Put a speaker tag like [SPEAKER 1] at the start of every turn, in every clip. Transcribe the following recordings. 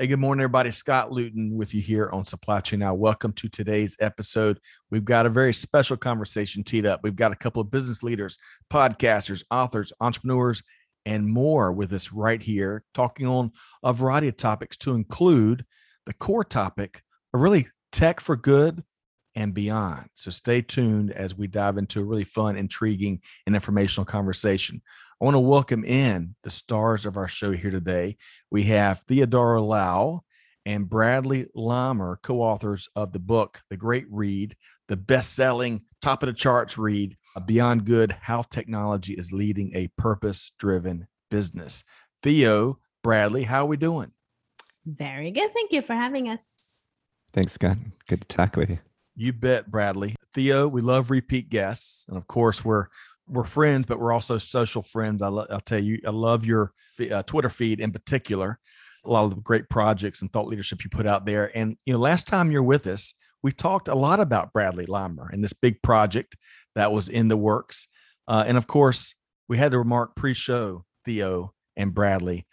[SPEAKER 1] Hey, good morning, everybody. Scott Luton with you here on Supply Chain Now. Welcome to today's episode. We've got a very special conversation teed up. We've got a couple of business leaders, podcasters, authors, entrepreneurs, and more with us right here, talking on a variety of topics to include the core topic of really tech for good and beyond. So stay tuned as we dive into a really fun, intriguing, and informational conversation. I want to welcome in the stars of our show here today. We have Theodora Lau and Bradley Leimer, co authors of the book, The Great Read, the best selling, top of the charts read, uh, Beyond Good How Technology is Leading a Purpose Driven Business. Theo, Bradley, how are we doing?
[SPEAKER 2] Very good. Thank you for having us.
[SPEAKER 3] Thanks, Scott. Good to talk with you.
[SPEAKER 1] You bet, Bradley. Theo, we love repeat guests. And of course, we're we're friends, but we're also social friends. I will tell you, I love your uh, Twitter feed in particular. A lot of the great projects and thought leadership you put out there. And you know, last time you're with us, we talked a lot about Bradley Leimer and this big project that was in the works. Uh, and of course, we had to remark pre-show Theo and Bradley.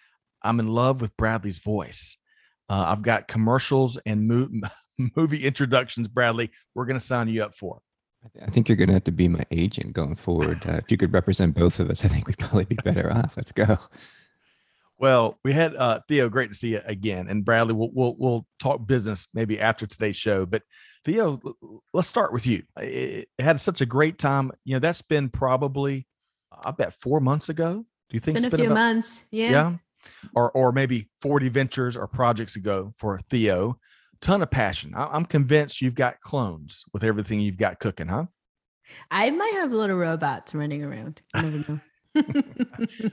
[SPEAKER 1] I'm in love with Bradley's voice. Uh, I've got commercials and mo- movie introductions. Bradley, we're going to sign you up for.
[SPEAKER 3] I think you're going to have to be my agent going forward. Uh, if you could represent both of us, I think we'd probably be better off. Let's go.
[SPEAKER 1] Well, we had uh, Theo. Great to see you again, and Bradley. We'll we'll we'll talk business maybe after today's show. But Theo, let's start with you. It, it had such a great time. You know, that's been probably, I bet, four months ago. Do you think
[SPEAKER 2] it's been, it's been a few about, months? Yeah.
[SPEAKER 1] Yeah. Or or maybe forty ventures or projects ago for Theo ton of passion. I, am convinced you've got clones with everything you've got cooking, huh?
[SPEAKER 2] I might have little robots running around. never
[SPEAKER 1] know.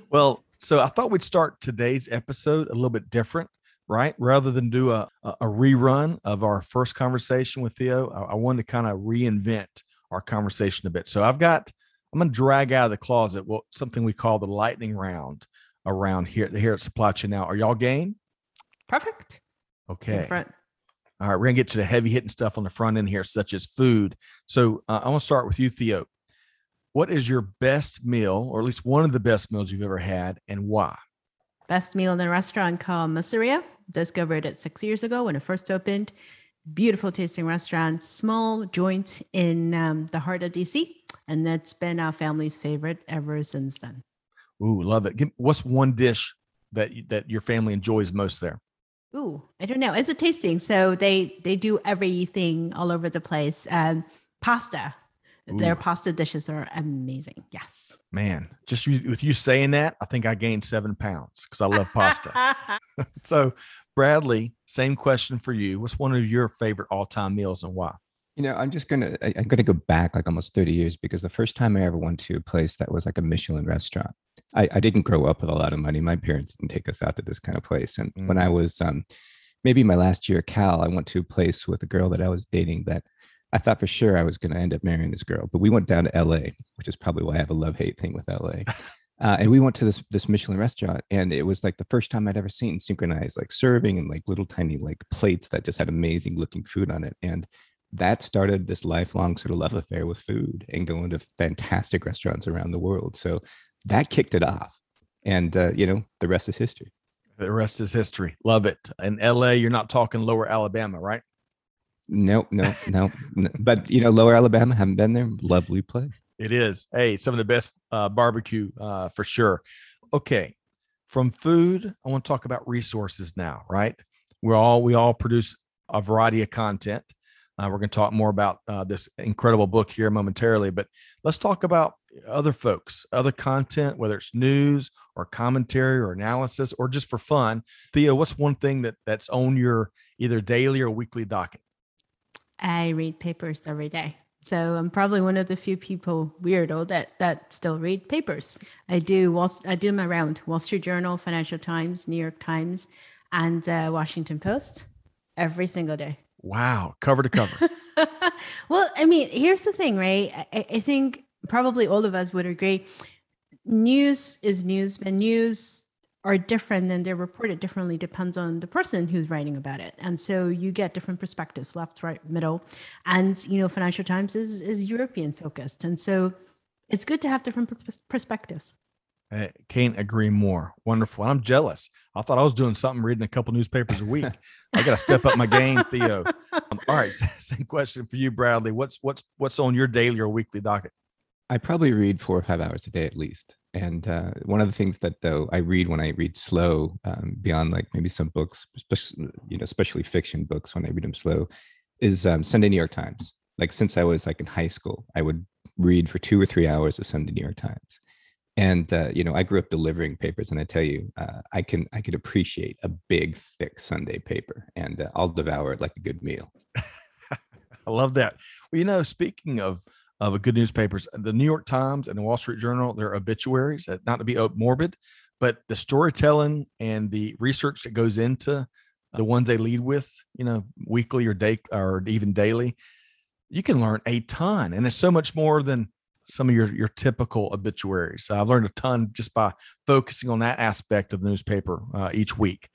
[SPEAKER 1] well, so I thought we'd start today's episode a little bit different, right? Rather than do a, a rerun of our first conversation with Theo, I, I wanted to kind of reinvent our conversation a bit. So I've got, I'm going to drag out of the closet what something we call the lightning round around here, here at Supply Chain Now. Are y'all game?
[SPEAKER 2] Perfect.
[SPEAKER 1] Okay. All right, we're gonna get to the heavy hitting stuff on the front end here, such as food. So uh, I want to start with you, Theo. What is your best meal, or at least one of the best meals you've ever had, and why?
[SPEAKER 2] Best meal in a restaurant called Masseria. Discovered it six years ago when it first opened. Beautiful tasting restaurant, small joint in um, the heart of DC, and that's been our family's favorite ever since then.
[SPEAKER 1] Ooh, love it. What's one dish that that your family enjoys most there?
[SPEAKER 2] Ooh, I don't know. It's a tasting, so they they do everything all over the place. Um, pasta, Ooh. their pasta dishes are amazing. Yes,
[SPEAKER 1] man. Just you, with you saying that, I think I gained seven pounds because I love pasta. so, Bradley, same question for you. What's one of your favorite all time meals and why?
[SPEAKER 3] You know, I'm just gonna I'm gonna go back like almost 30 years because the first time I ever went to a place that was like a Michelin restaurant. I, I didn't grow up with a lot of money. My parents didn't take us out to this kind of place. And mm. when I was um, maybe my last year at Cal, I went to a place with a girl that I was dating that I thought for sure I was going to end up marrying this girl. But we went down to LA, which is probably why I have a love hate thing with LA. Uh, and we went to this this Michelin restaurant, and it was like the first time I'd ever seen synchronized like serving and like little tiny like plates that just had amazing looking food on it. And that started this lifelong sort of love affair with food and going to fantastic restaurants around the world. So that kicked it off. And, uh, you know, the rest is history.
[SPEAKER 1] The rest is history. Love it. In LA, you're not talking lower Alabama, right?
[SPEAKER 3] No, no, no. but, you know, lower Alabama, haven't been there. Lovely place.
[SPEAKER 1] It is. Hey, some of the best uh, barbecue uh, for sure. Okay. From food, I want to talk about resources now, right? We're all, we all produce a variety of content. Uh, we're going to talk more about uh, this incredible book here momentarily, but let's talk about other folks, other content, whether it's news or commentary or analysis or just for fun. Theo, what's one thing that that's on your either daily or weekly docket?
[SPEAKER 2] I read papers every day. So I'm probably one of the few people weirdo that that still read papers. I do I do my round Wall Street Journal, Financial Times, New York Times, and uh, Washington Post. every single day.
[SPEAKER 1] Wow, cover to cover.
[SPEAKER 2] well, I mean, here's the thing, right? I, I, think probably all of us would agree. News is news, but news are different and they're reported differently depends on the person who's writing about it and so you get different perspectives left right middle and you know financial times is is european focused and so it's good to have different perspectives
[SPEAKER 1] I can't agree more. Wonderful. And I'm jealous. I thought I was doing something, reading a couple newspapers a week. I got to step up my game, Theo. Um, all right, same question for you, Bradley. What's what's what's on your daily or weekly docket?
[SPEAKER 3] I probably read four or five hours a day at least. And uh, one of the things that though I read when I read slow, um, beyond like maybe some books, you know, especially fiction books when I read them slow, is um, Sunday New York Times. Like since I was like in high school, I would read for two or three hours of Sunday New York Times. And uh, you know, I grew up delivering papers, and I tell you, uh, I can I could appreciate a big, thick Sunday paper, and uh, I'll devour it like a good meal.
[SPEAKER 1] I love that. Well, you know, speaking of of a good newspapers, the New York Times and the Wall Street Journal, they're obituaries, uh, not to be morbid, but the storytelling and the research that goes into the ones they lead with, you know, weekly or day or even daily, you can learn a ton. And it's so much more than some of your your typical obituaries. I've learned a ton just by focusing on that aspect of the newspaper uh, each week.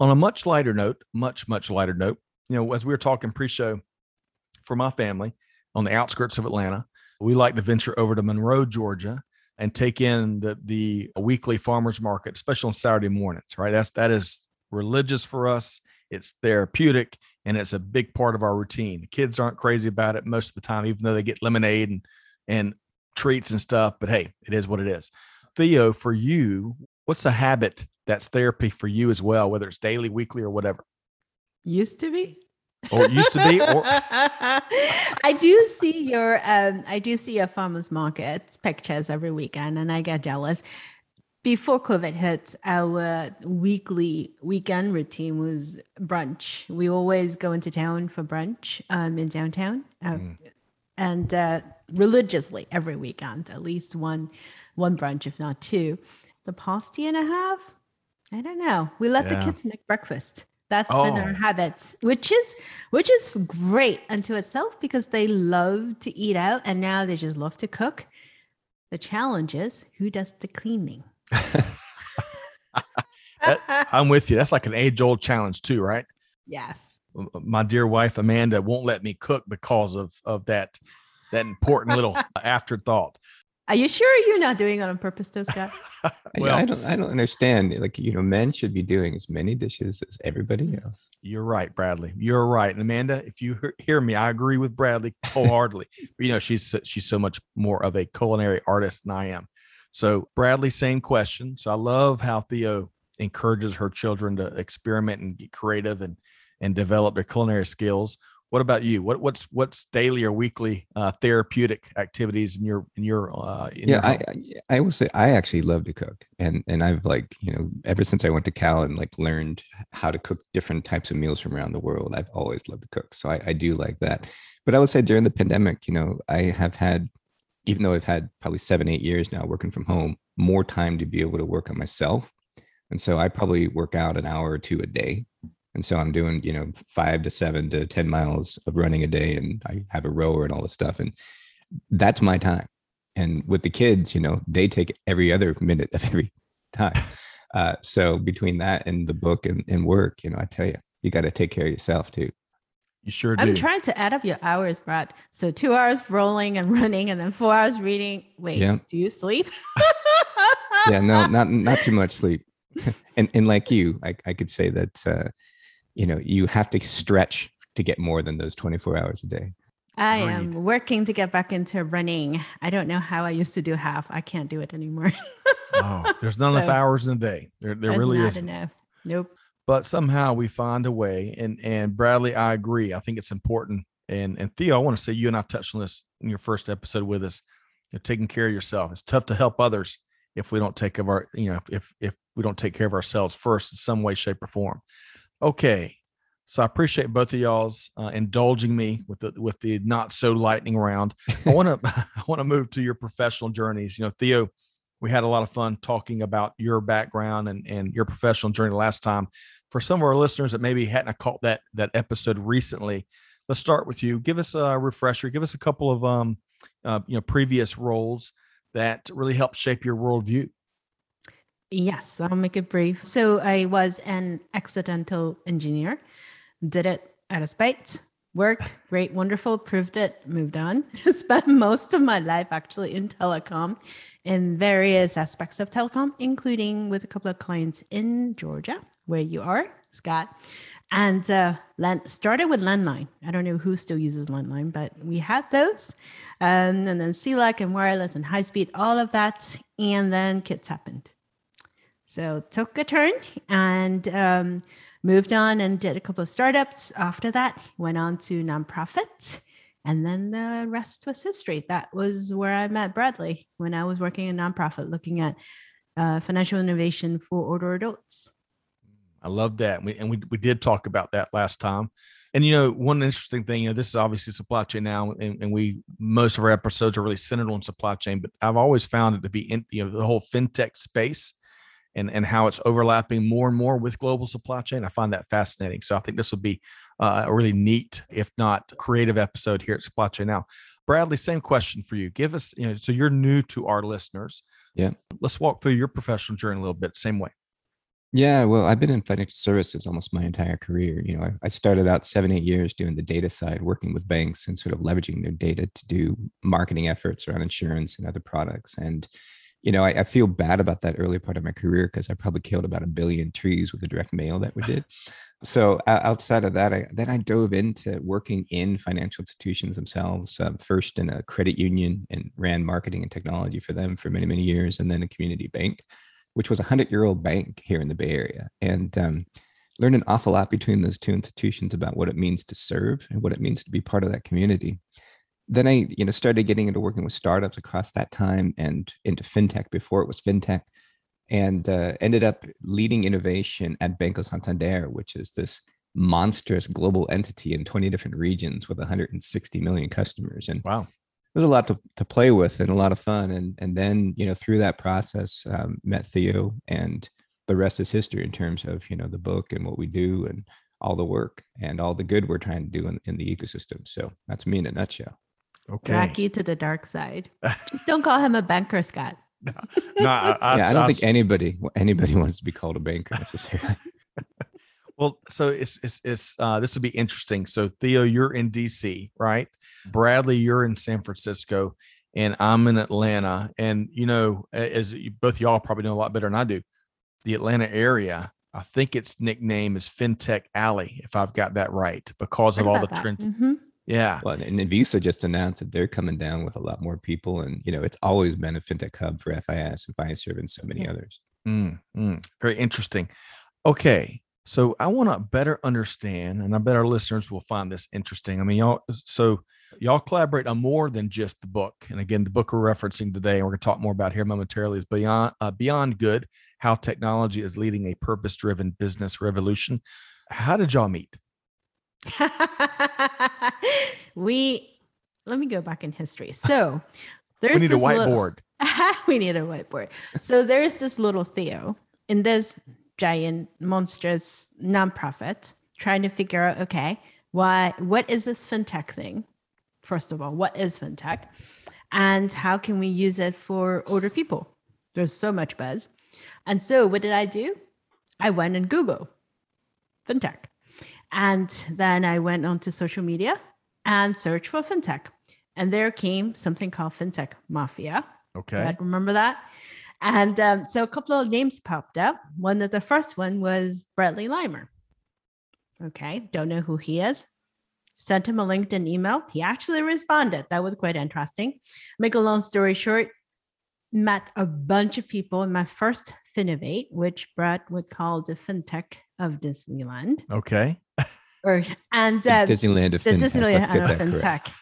[SPEAKER 1] On a much lighter note, much much lighter note, you know, as we were talking pre-show, for my family on the outskirts of Atlanta, we like to venture over to Monroe, Georgia, and take in the the weekly farmers market, especially on Saturday mornings. Right, that's that is religious for us. It's therapeutic, and it's a big part of our routine. Kids aren't crazy about it most of the time, even though they get lemonade and and treats and stuff. But hey, it is what it is. Theo, for you, what's a habit that's therapy for you as well, whether it's daily, weekly, or whatever?
[SPEAKER 2] Used to be.
[SPEAKER 1] Or it used to be. Or...
[SPEAKER 2] I do see your um I do see your farmers market pictures every weekend and I get jealous. Before COVID hit, our weekly weekend routine was brunch. We always go into town for brunch um, in downtown. Uh, mm. And uh, religiously every weekend, at least one one brunch, if not two. The past year and a half, I don't know. We let yeah. the kids make breakfast. That's oh. been our oh. habits, which is which is great unto itself because they love to eat out and now they just love to cook. The challenge is who does the cleaning.
[SPEAKER 1] that, I'm with you. That's like an age old challenge too, right?
[SPEAKER 2] Yes.
[SPEAKER 1] My dear wife Amanda won't let me cook because of of that that important little afterthought.
[SPEAKER 2] Are you sure you're not doing it on purpose, though, Scott?
[SPEAKER 3] well, I don't. I don't understand. Like you know, men should be doing as many dishes as everybody else.
[SPEAKER 1] You're right, Bradley. You're right, and Amanda. If you hear me, I agree with Bradley wholeheartedly. you know, she's she's so much more of a culinary artist than I am. So, Bradley, same question. So, I love how Theo encourages her children to experiment and get creative and and develop their culinary skills. What about you? What what's what's daily or weekly uh, therapeutic activities in your in your uh, in
[SPEAKER 3] yeah?
[SPEAKER 1] Your
[SPEAKER 3] I I will say I actually love to cook, and and I've like you know ever since I went to Cal and like learned how to cook different types of meals from around the world. I've always loved to cook, so I, I do like that. But I would say during the pandemic, you know, I have had, even though I've had probably seven eight years now working from home, more time to be able to work on myself, and so I probably work out an hour or two a day and so I'm doing, you know, five to seven to 10 miles of running a day and I have a rower and all this stuff. And that's my time. And with the kids, you know, they take every other minute of every time. Uh, so between that and the book and, and work, you know, I tell you, you got to take care of yourself too.
[SPEAKER 1] You sure do.
[SPEAKER 2] I'm trying to add up your hours, Brad. So two hours rolling and running, and then four hours reading. Wait, yeah. do you sleep?
[SPEAKER 3] yeah, no, not not too much sleep. and and like you, I, I could say that uh, you know you have to stretch to get more than those 24 hours a day.
[SPEAKER 2] I am working to get back into running. I don't know how i used to do half. I can't do it anymore.
[SPEAKER 1] Oh there's not so, enough hours in a day. There, there really is
[SPEAKER 2] enough. Nope.
[SPEAKER 1] But somehow we find a way and and bradley i agree. I think it's important. And and theo i want to say you and i touched on this in your first episode with us you're taking care of yourself. It's tough to help others if we don't take of our you know if if we don't take care of ourselves first in some way shape or form Okay. So I appreciate both of y'all's uh, indulging me with the with the not so lightning round. I want to I want to move to your professional journeys. You know, Theo, We had a lot of fun talking about your background and, and your professional journey last time. For some of our listeners that maybe hadn't caught that that episode recently, let's start with you. Give us a refresher. Give us a couple of um, uh, you know previous roles that really helped shape your worldview.
[SPEAKER 2] Yes, I'll make it brief. So I was an accidental engineer, did it out of spite, worked great, wonderful, proved it, moved on. Spent most of my life actually in telecom, in various aspects of telecom, including with a couple of clients in Georgia, where you are, Scott. And uh, land, started with landline. I don't know who still uses landline, but we had those. Um, and then CLEC and wireless and high speed, all of that. And then kids happened. So took a turn and um, moved on and did a couple of startups. After that, went on to nonprofit. And then the rest was history. That was where I met Bradley when I was working in nonprofit, looking at uh, financial innovation for older adults.
[SPEAKER 1] I love that. We, and we, we did talk about that last time. And you know, one interesting thing, you know, this is obviously supply chain now, and, and we most of our episodes are really centered on supply chain, but I've always found it to be in you know the whole fintech space and and how it's overlapping more and more with global supply chain. I find that fascinating. So I think this would be uh, a really neat, if not creative, episode here at Supply Chain Now. Bradley, same question for you. Give us, you know, so you're new to our listeners.
[SPEAKER 3] Yeah.
[SPEAKER 1] Let's walk through your professional journey a little bit. Same way.
[SPEAKER 3] Yeah, well, I've been in financial services almost my entire career. You know, I, I, started out seven, eight years doing the data side, working with banks and sort of leveraging their data to do marketing efforts around insurance and other products. And, you know, I, I feel bad about that early part of my career because I probably killed about a billion trees with the direct mail that we did. so outside of that, I, then I dove into working in financial institutions themselves. Um, first in a credit union and ran marketing and technology for them for many, many years, and then a community bank which was a hundred year old bank here in the Bay Area, and um, learned an awful lot between those two institutions about what it means to serve and what it means to be part of that community. Then I, you know, started getting into working with startups across that time and into fintech before it was fintech, and uh, ended up leading innovation at Banco Santander, which is this monstrous global entity in 20 different regions with 160 million customers. And
[SPEAKER 1] wow,
[SPEAKER 3] was a lot to, to play with and a lot of fun. And and then you know through that process, um, met Theo, and the rest is history in terms of you know the book and what we do and all the work and all the good we're trying to do in, in the ecosystem. So that's me in a nutshell.
[SPEAKER 2] Okay. Drag you to the dark side. don't call him a banker, Scott.
[SPEAKER 1] no, no I, I,
[SPEAKER 3] yeah, I don't I, think anybody anybody wants to be called a banker necessarily.
[SPEAKER 1] Well, so it's it's it's uh, this will be interesting. So Theo, you're in DC, right? Bradley, you're in San Francisco, and I'm in Atlanta. And you know, as you, both y'all probably know a lot better than I do, the Atlanta area. I think its nickname is FinTech Alley, if I've got that right, because of all the trends. Mm-hmm. Yeah.
[SPEAKER 3] Well, and Visa just announced that they're coming down with a lot more people, and you know, it's always been a fintech hub for FIS and Fiserv and so many others.
[SPEAKER 1] Mm, mm, very interesting. Okay, so I want to better understand, and I bet our listeners will find this interesting. I mean, y'all, so y'all collaborate on more than just the book. And again, the book we're referencing today, and we're going to talk more about here momentarily, is Beyond uh, Beyond Good: How Technology is Leading a Purpose-Driven Business Revolution. How did y'all meet?
[SPEAKER 2] we let me go back in history. So there's
[SPEAKER 1] we need a whiteboard.
[SPEAKER 2] Little, we need a whiteboard. So there's this little Theo in this giant monstrous nonprofit trying to figure out okay why what is this fintech thing first of all what is fintech and how can we use it for older people there's so much buzz and so what did i do i went and google fintech and then i went onto social media and search for fintech and there came something called fintech mafia
[SPEAKER 1] okay I
[SPEAKER 2] remember that and um, so a couple of names popped up. One of the first one was Bradley Leimer. Okay, don't know who he is. Sent him a LinkedIn email. He actually responded. That was quite interesting. Make a long story short, met a bunch of people in my first Finovate, which Brad would call the fintech of Disneyland.
[SPEAKER 1] Okay.
[SPEAKER 2] Or and uh,
[SPEAKER 3] Disneyland of the fintech. Disneyland of fintech.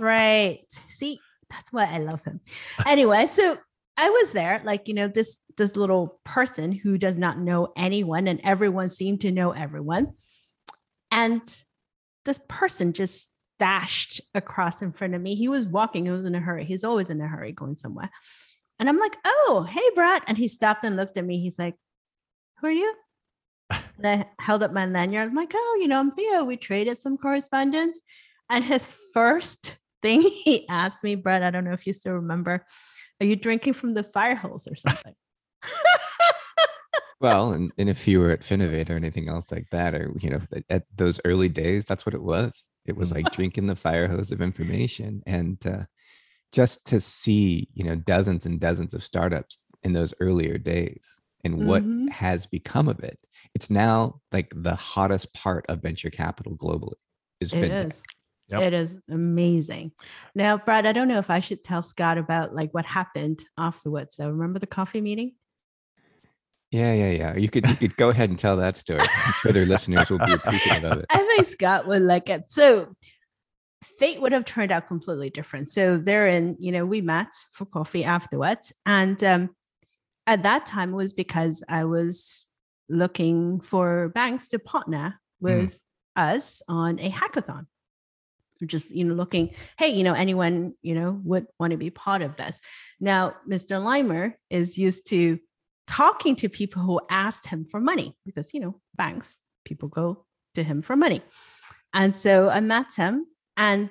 [SPEAKER 2] right. See, that's why I love him. Anyway, so I was there, like, you know, this this little person who does not know anyone and everyone seemed to know everyone. And this person just dashed across in front of me. He was walking, he was in a hurry. He's always in a hurry going somewhere. And I'm like, oh, hey, Brad. And he stopped and looked at me. He's like, who are you? And I held up my lanyard. I'm like, oh, you know, I'm Theo. We traded some correspondence. And his first thing he asked me, Brad, I don't know if you still remember, are you drinking from the fire hose or something?
[SPEAKER 3] well, and, and if you were at Finovate or anything else like that, or you know, at those early days, that's what it was. It was like drinking the fire hose of information, and uh, just to see, you know, dozens and dozens of startups in those earlier days and what mm-hmm. has become of it. It's now like the hottest part of venture capital globally is it fintech. Is.
[SPEAKER 2] Yep. It is amazing. Now, Brad, I don't know if I should tell Scott about like what happened afterwards. So remember the coffee meeting?
[SPEAKER 3] Yeah, yeah, yeah. You could you could go ahead and tell that story. I'm sure their listeners will be appreciative of it.
[SPEAKER 2] I think Scott would like it. So fate would have turned out completely different. So they're in, you know, we met for coffee afterwards. And um, at that time it was because I was looking for banks to partner hmm. with mm. us on a hackathon just you know looking hey you know anyone you know would want to be part of this now mr Leimer is used to talking to people who asked him for money because you know banks people go to him for money and so i met him and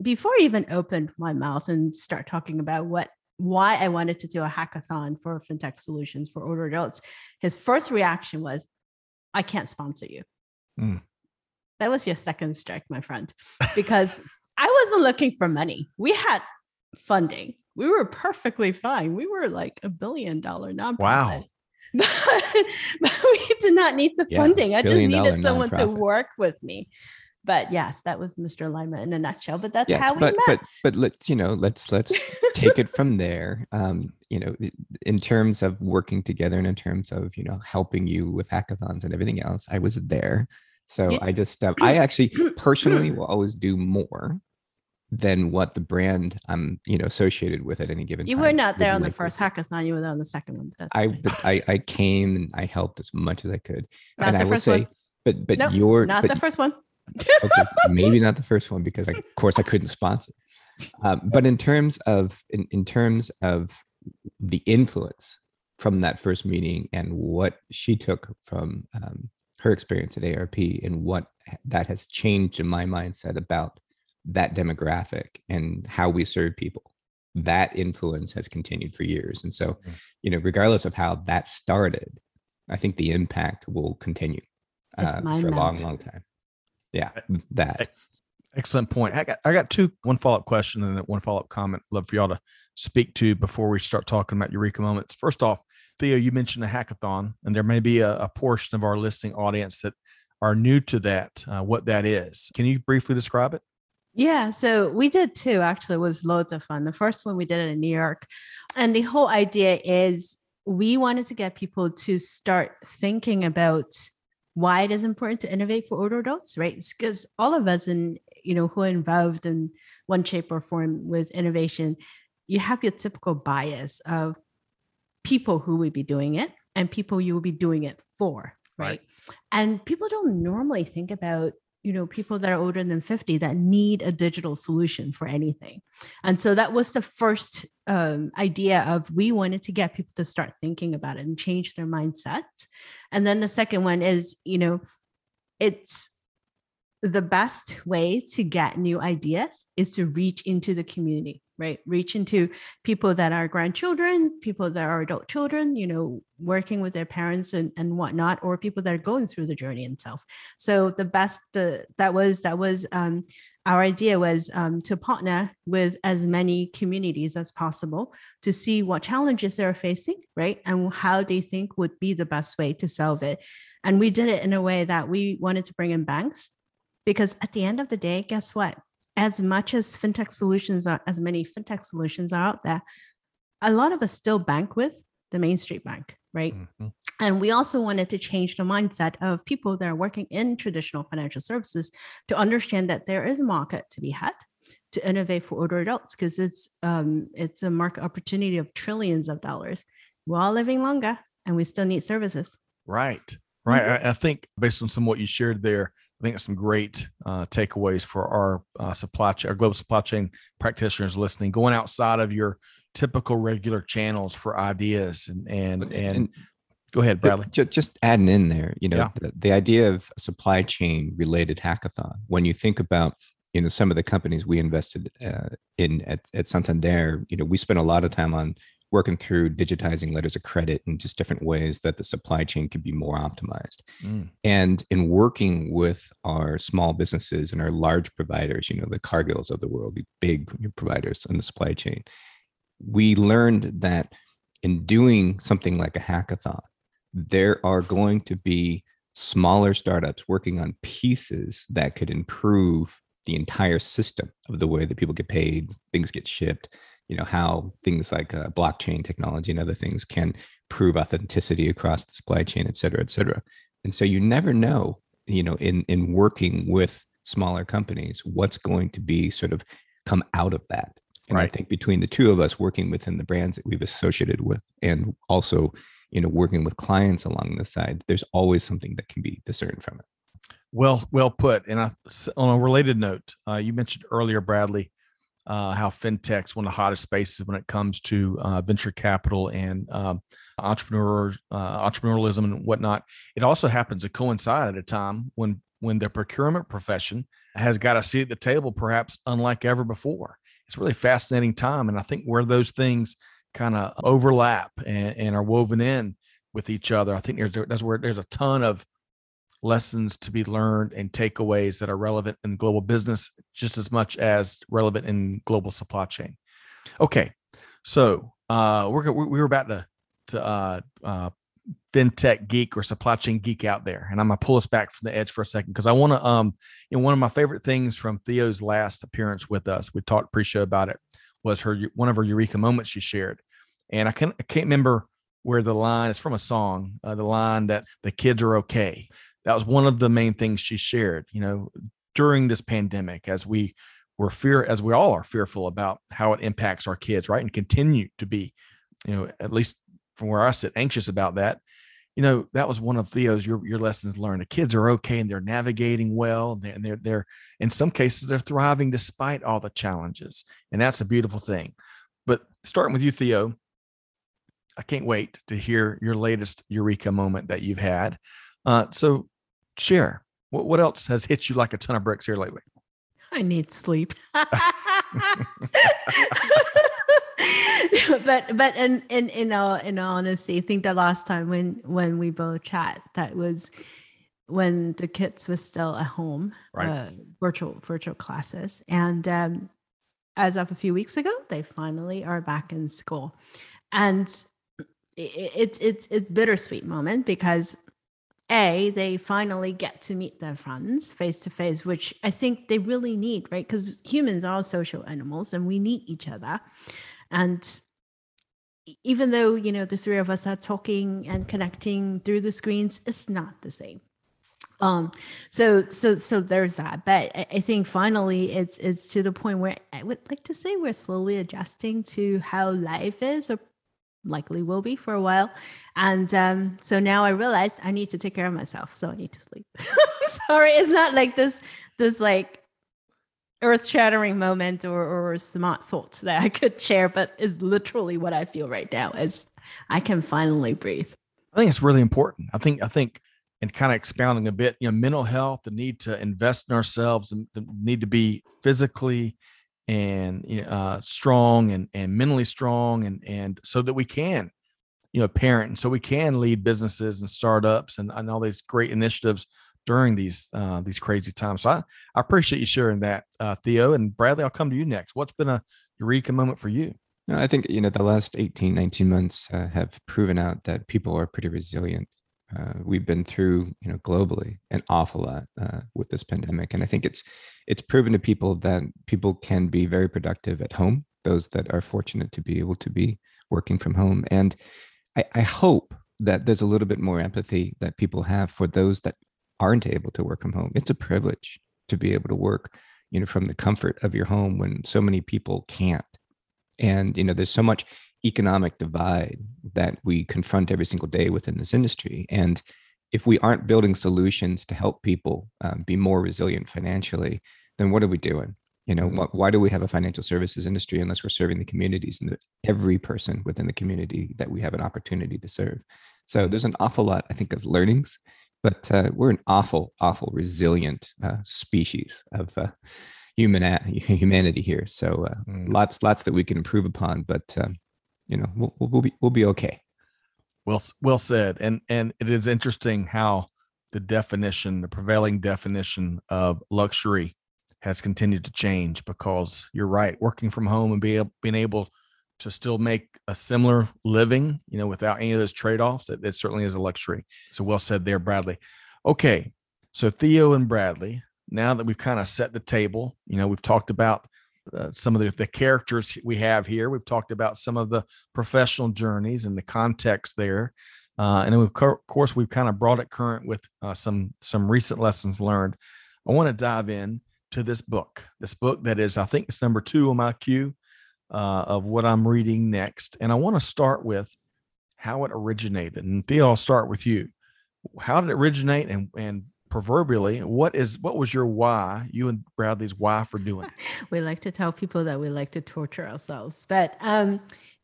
[SPEAKER 2] before i even opened my mouth and start talking about what why I wanted to do a hackathon for fintech solutions for older adults, his first reaction was, I can't sponsor you. Mm. That was your second strike, my friend, because I wasn't looking for money. We had funding. We were perfectly fine. We were like a billion dollar nonprofit. Wow. But, but we did not need the yeah, funding. I just needed someone to work with me but yes, that was Mr. Lima in a nutshell. But that's yes, how we
[SPEAKER 3] but,
[SPEAKER 2] met.
[SPEAKER 3] But but let's you know let's let's take it from there. Um, you know, in terms of working together and in terms of you know helping you with hackathons and everything else, I was there. So yeah. I just uh, I actually personally will always do more than what the brand I'm you know associated with at any given time.
[SPEAKER 2] you
[SPEAKER 3] time.
[SPEAKER 2] were not there on the first hackathon. You were there on the second one.
[SPEAKER 3] I but I I came and I helped as much as I could. Not and I will say, one. but but nope, you're
[SPEAKER 2] not
[SPEAKER 3] but,
[SPEAKER 2] the first one
[SPEAKER 3] okay, maybe not the first one because I, of course I couldn't sponsor. Um, but in terms of in, in terms of the influence from that first meeting and what she took from um, her experience at AARP and what that has changed in my mindset about that demographic and how we serve people that influence has continued for years and so mm. you know regardless of how that started i think the impact will continue uh, for a long long time yeah that.
[SPEAKER 1] excellent point. I got i got two one follow-up question and one follow-up comment. Love for y'all to speak to before we start talking about eureka moments. First off theo you mentioned a hackathon and there may be a, a portion of our listening audience that are new to that uh, what that is. Can you briefly describe it?
[SPEAKER 2] Yeah, so we did too. Actually, it was loads of fun. The first one we did it in New York, and the whole idea is we wanted to get people to start thinking about why it is important to innovate for older adults, right? Because all of us in you know who are involved in one shape or form with innovation, you have your typical bias of people who would be doing it and people you will be doing it for, right? right. And people don't normally think about you know people that are older than 50 that need a digital solution for anything. And so that was the first um, idea of we wanted to get people to start thinking about it and change their mindset and then the second one is you know it's the best way to get new ideas is to reach into the community right? Reach into people that are grandchildren people that are adult children you know working with their parents and, and whatnot or people that are going through the journey itself. So the best the, that was that was um, our idea was um, to partner with as many communities as possible to see what challenges they're facing right? And how they think would be the best way to solve it. And we did it in a way that we wanted to bring in banks because at the end of the day guess what as much as fintech solutions are, as many fintech solutions are out there, a lot of us still bank with the Main Street Bank, right? Mm-hmm. And we also wanted to change the mindset of people that are working in traditional financial services to understand that there is a market to be had to innovate for older adults because it's um, it's a market opportunity of trillions of dollars. We're all living longer and we still need services.
[SPEAKER 1] Right. Right. Mm-hmm. I, I think based on some of what you shared there, I think some great uh, takeaways for our uh, supply chain, our global supply chain practitioners listening. Going outside of your typical regular channels for ideas and and and, and go ahead bradley
[SPEAKER 3] just, just adding in there you know yeah. the, the idea of a supply chain related hackathon when you think about you know some of the companies we invested uh, in at, at santander you know we spent a lot of time on working through digitizing letters of credit and just different ways that the supply chain could be more optimized. Mm. And in working with our small businesses and our large providers, you know, the Cargills of the world, the big providers in the supply chain, we learned that in doing something like a hackathon, there are going to be smaller startups working on pieces that could improve the entire system of the way that people get paid, things get shipped, you know how things like uh, blockchain technology and other things can prove authenticity across the supply chain et cetera et cetera. And so you never know you know in in working with smaller companies what's going to be sort of come out of that. And right. i think between the two of us working within the brands that we've associated with and also you know working with clients along the side there's always something that can be discerned from it.
[SPEAKER 1] Well well put. And I, on a related note uh, you mentioned earlier bradley uh, how fintech's one of the hottest spaces when it comes to uh, venture capital and um, entrepreneur uh, entrepreneurialism and whatnot. It also happens to coincide at a time when when the procurement profession has got a seat at the table, perhaps unlike ever before. It's really fascinating time, and I think where those things kind of overlap and, and, are woven in with each other, I think there's that's where there's a ton of lessons to be learned and takeaways that are relevant in global business just as much as relevant in global supply chain. Okay, so uh, we're we are about to to uh, uh, fintech geek or supply chain geek out there, and I'm gonna pull us back from the edge for a second because I want to um you know one of my favorite things from Theo's last appearance with us, we talked pre-show about it, was her one of her eureka moments she shared, and I can't I can't remember where the line is from a song, uh, the line that the kids are okay that was one of the main things she shared you know during this pandemic as we were fear as we all are fearful about how it impacts our kids right and continue to be you know at least from where i sit anxious about that. You know that was one of theo's your, your lessons learned. The kids are okay and they're navigating well and they're, they're they're in some cases they're thriving despite all the challenges and that's a beautiful thing. But starting with you theo i can't wait to hear your latest eureka moment that you've had. Uh, so share. What, what else has hit you like a ton of bricks here lately?
[SPEAKER 2] I need sleep. but but in in in all in all honesty, I think the last time when when we both chat, that was when the kids were still at home, right. uh, virtual virtual classes, and um, as of a few weeks ago, they finally are back in school, and it's it's it's bittersweet moment because a they finally get to meet their friends face to face which i think they really need right? Because humans are social animals and we need each other. And even though you know the three of us are talking and connecting through the screens it's not the same. Um so so so there's that. But I, I think finally it's it's to the point where i would like to say we're slowly adjusting to how life is or likely will be for a while. And um, so now I realized I need to take care of myself. So I need to sleep. Sorry, it's not like this, this like earth shattering moment or, or smart thoughts that I could share, but is literally what I feel right now is I can finally breathe.
[SPEAKER 1] I think it's really important. I think, I think, and kind of expounding a bit, you know, mental health, the need to invest in ourselves, the need to be physically and uh, strong and and mentally strong and and so that we can you know parent and so we can lead businesses and startups and, and all these great initiatives during these uh, these crazy times. So I, I appreciate you sharing that uh, theo and bradley i'll come to you next. What's been a eureka moment for you?
[SPEAKER 3] I think you know the last 18, 19 months uh, have proven out that people are pretty resilient uh, we've been through, you know, globally an awful lot uh, with this pandemic, and I think it's it's proven to people that people can be very productive at home. Those that are fortunate to be able to be working from home, and I, I hope that there's a little bit more empathy that people have for those that aren't able to work from home. It's a privilege to be able to work, you know, from the comfort of your home when so many people can't. And you know, there's so much economic divide that we confront every single day within this industry. And if we aren't building solutions to help people um, be more resilient financially, then what are we doing? You know, wh- why do we have a financial services industry unless we're serving the communities and the, every person within the community that we have an opportunity to serve? So there's an awful lot, I think, of learnings, but uh, we're an awful, awful resilient uh, species of uh, human humanity here. So uh,
[SPEAKER 1] Mm.
[SPEAKER 3] lots, lots that we can improve upon, but um, you know, we'll, we'll be we'll be okay.
[SPEAKER 1] Well, well said. And and it is interesting how the definition, the prevailing definition of luxury, has continued to change. Because you're right, working from home and be able, being able to still make a similar living, you know, without any of those trade offs, it, it certainly is a luxury. So well said there, Bradley. Okay, so Theo and Bradley. Now that we've kind of set the table, you know, we've talked about uh, some of the, the characters we have here. We've talked about some of the professional journeys and the context there. Uh, and then of course, we've kind of brought it current with uh, some some recent lessons learned. I want to dive in to this book. This book that is, I think, it's number two on my queue uh, of what I'm reading next. And I want to start with how it originated. And Theo, I'll start with you. How did it originate, and and proverbially, what is what was your why? You and Bradley's why for doing it?
[SPEAKER 2] we like to tell people that we like to torture ourselves, but um,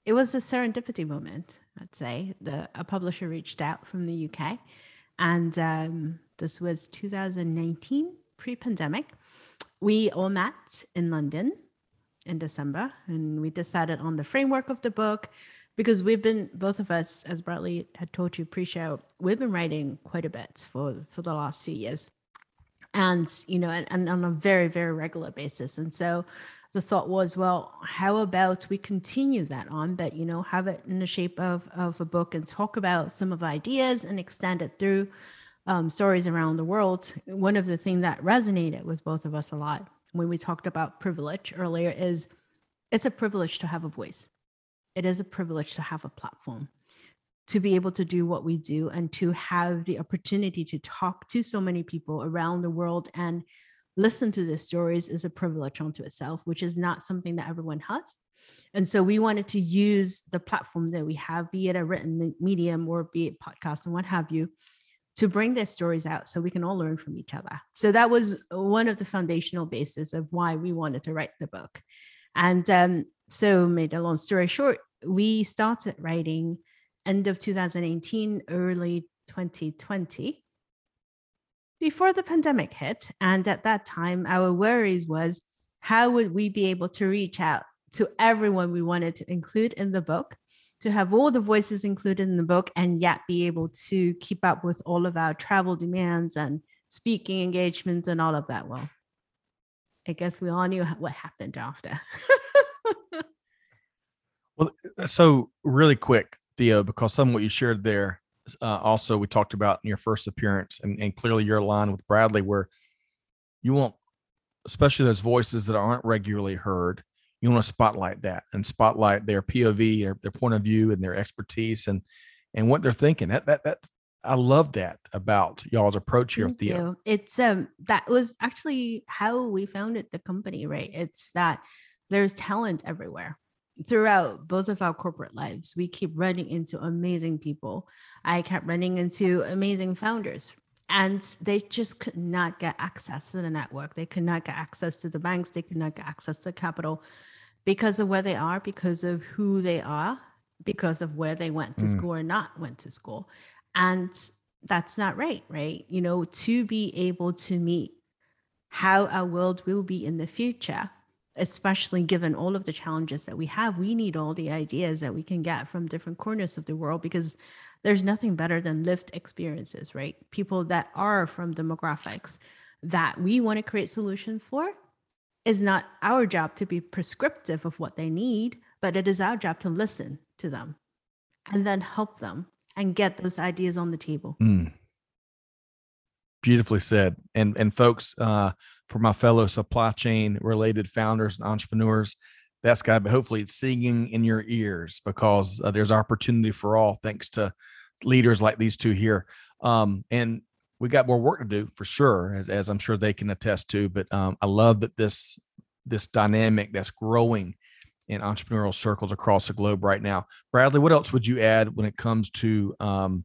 [SPEAKER 2] it was a serendipity moment. I'd say the a publisher reached out from the UK, and um, this was 2019, pre-pandemic. We all met in London in December, and we decided on the framework of the book because we've been both of us, as Bradley had told you pre-show, we've been writing quite a bit for for the last few years. And you know and, and on a very very regular basis. And so the thought was well how about we continue that on but you know have it in the shape of of a book and talk about some of the ideas and extend it through um, stories around the world. One of the things that resonated with both of us a lot when we talked about privilege earlier is it's a privilege to have a voice it is a privilege to have a platform to be able to do what we do and to have the opportunity to talk to so many people around the world and listen to their stories is a privilege unto itself, which is not something that everyone has. And so we wanted to use the platform that we have, be it a written medium or be it podcast and what have you, to bring their stories out so we can all learn from each other. So that was one of the foundational basis of why we wanted to write the book. And um, so, made a long story short, we started writing end of 2018, early 2020, before the pandemic hit. And at that time, our worries was how would we be able to reach out to everyone we wanted to include in the book, to have all the voices included in the book, and yet be able to keep up with all of our travel demands and speaking engagements and all of that. Well, I guess we all knew what happened after.
[SPEAKER 1] Well, so really quick, Theo, because some of what you shared there, uh, also we talked about in your first appearance, and, and clearly you're aligned with Bradley, where you want, especially those voices that aren't regularly heard, you want to spotlight that and spotlight their POV, their, their point of view, and their expertise, and and what they're thinking. That that that I love that about y'all's approach here,
[SPEAKER 2] Thank
[SPEAKER 1] Theo.
[SPEAKER 2] you. It's um that was actually how we founded the company, right? It's that there's talent everywhere throughout both of our corporate lives. We keep running into amazing people. I kept running into amazing founders. And they just could not get access to the network. They could not get access to the banks. They could not get access to capital because of where they are, because of who they are, because of where they went to
[SPEAKER 1] Mm.
[SPEAKER 2] school or not went to school. And that's not right, right? You know, to be able to meet how our world will be in the future, especially given all of the challenges that we have, we need all the ideas that we can get from different corners of the world because there's nothing better than lived experiences, right? People that are from demographics that we want to create solutions for is not our job to be prescriptive of what they need, but it is our job to listen to them and then help them and get those ideas on the table.
[SPEAKER 1] Mm. Beautifully said. And and folks, uh, for my fellow supply chain related founders and entrepreneurs, that's got to be hopefully it's singing in your ears because uh, there's opportunity for all thanks to leaders like these two here. Um, and we got more work to do for sure, as, as I'm sure they can attest to. But um, I love that this this dynamic that's growing in entrepreneurial circles across the globe right now. Bradley, what else would you add when it comes to um,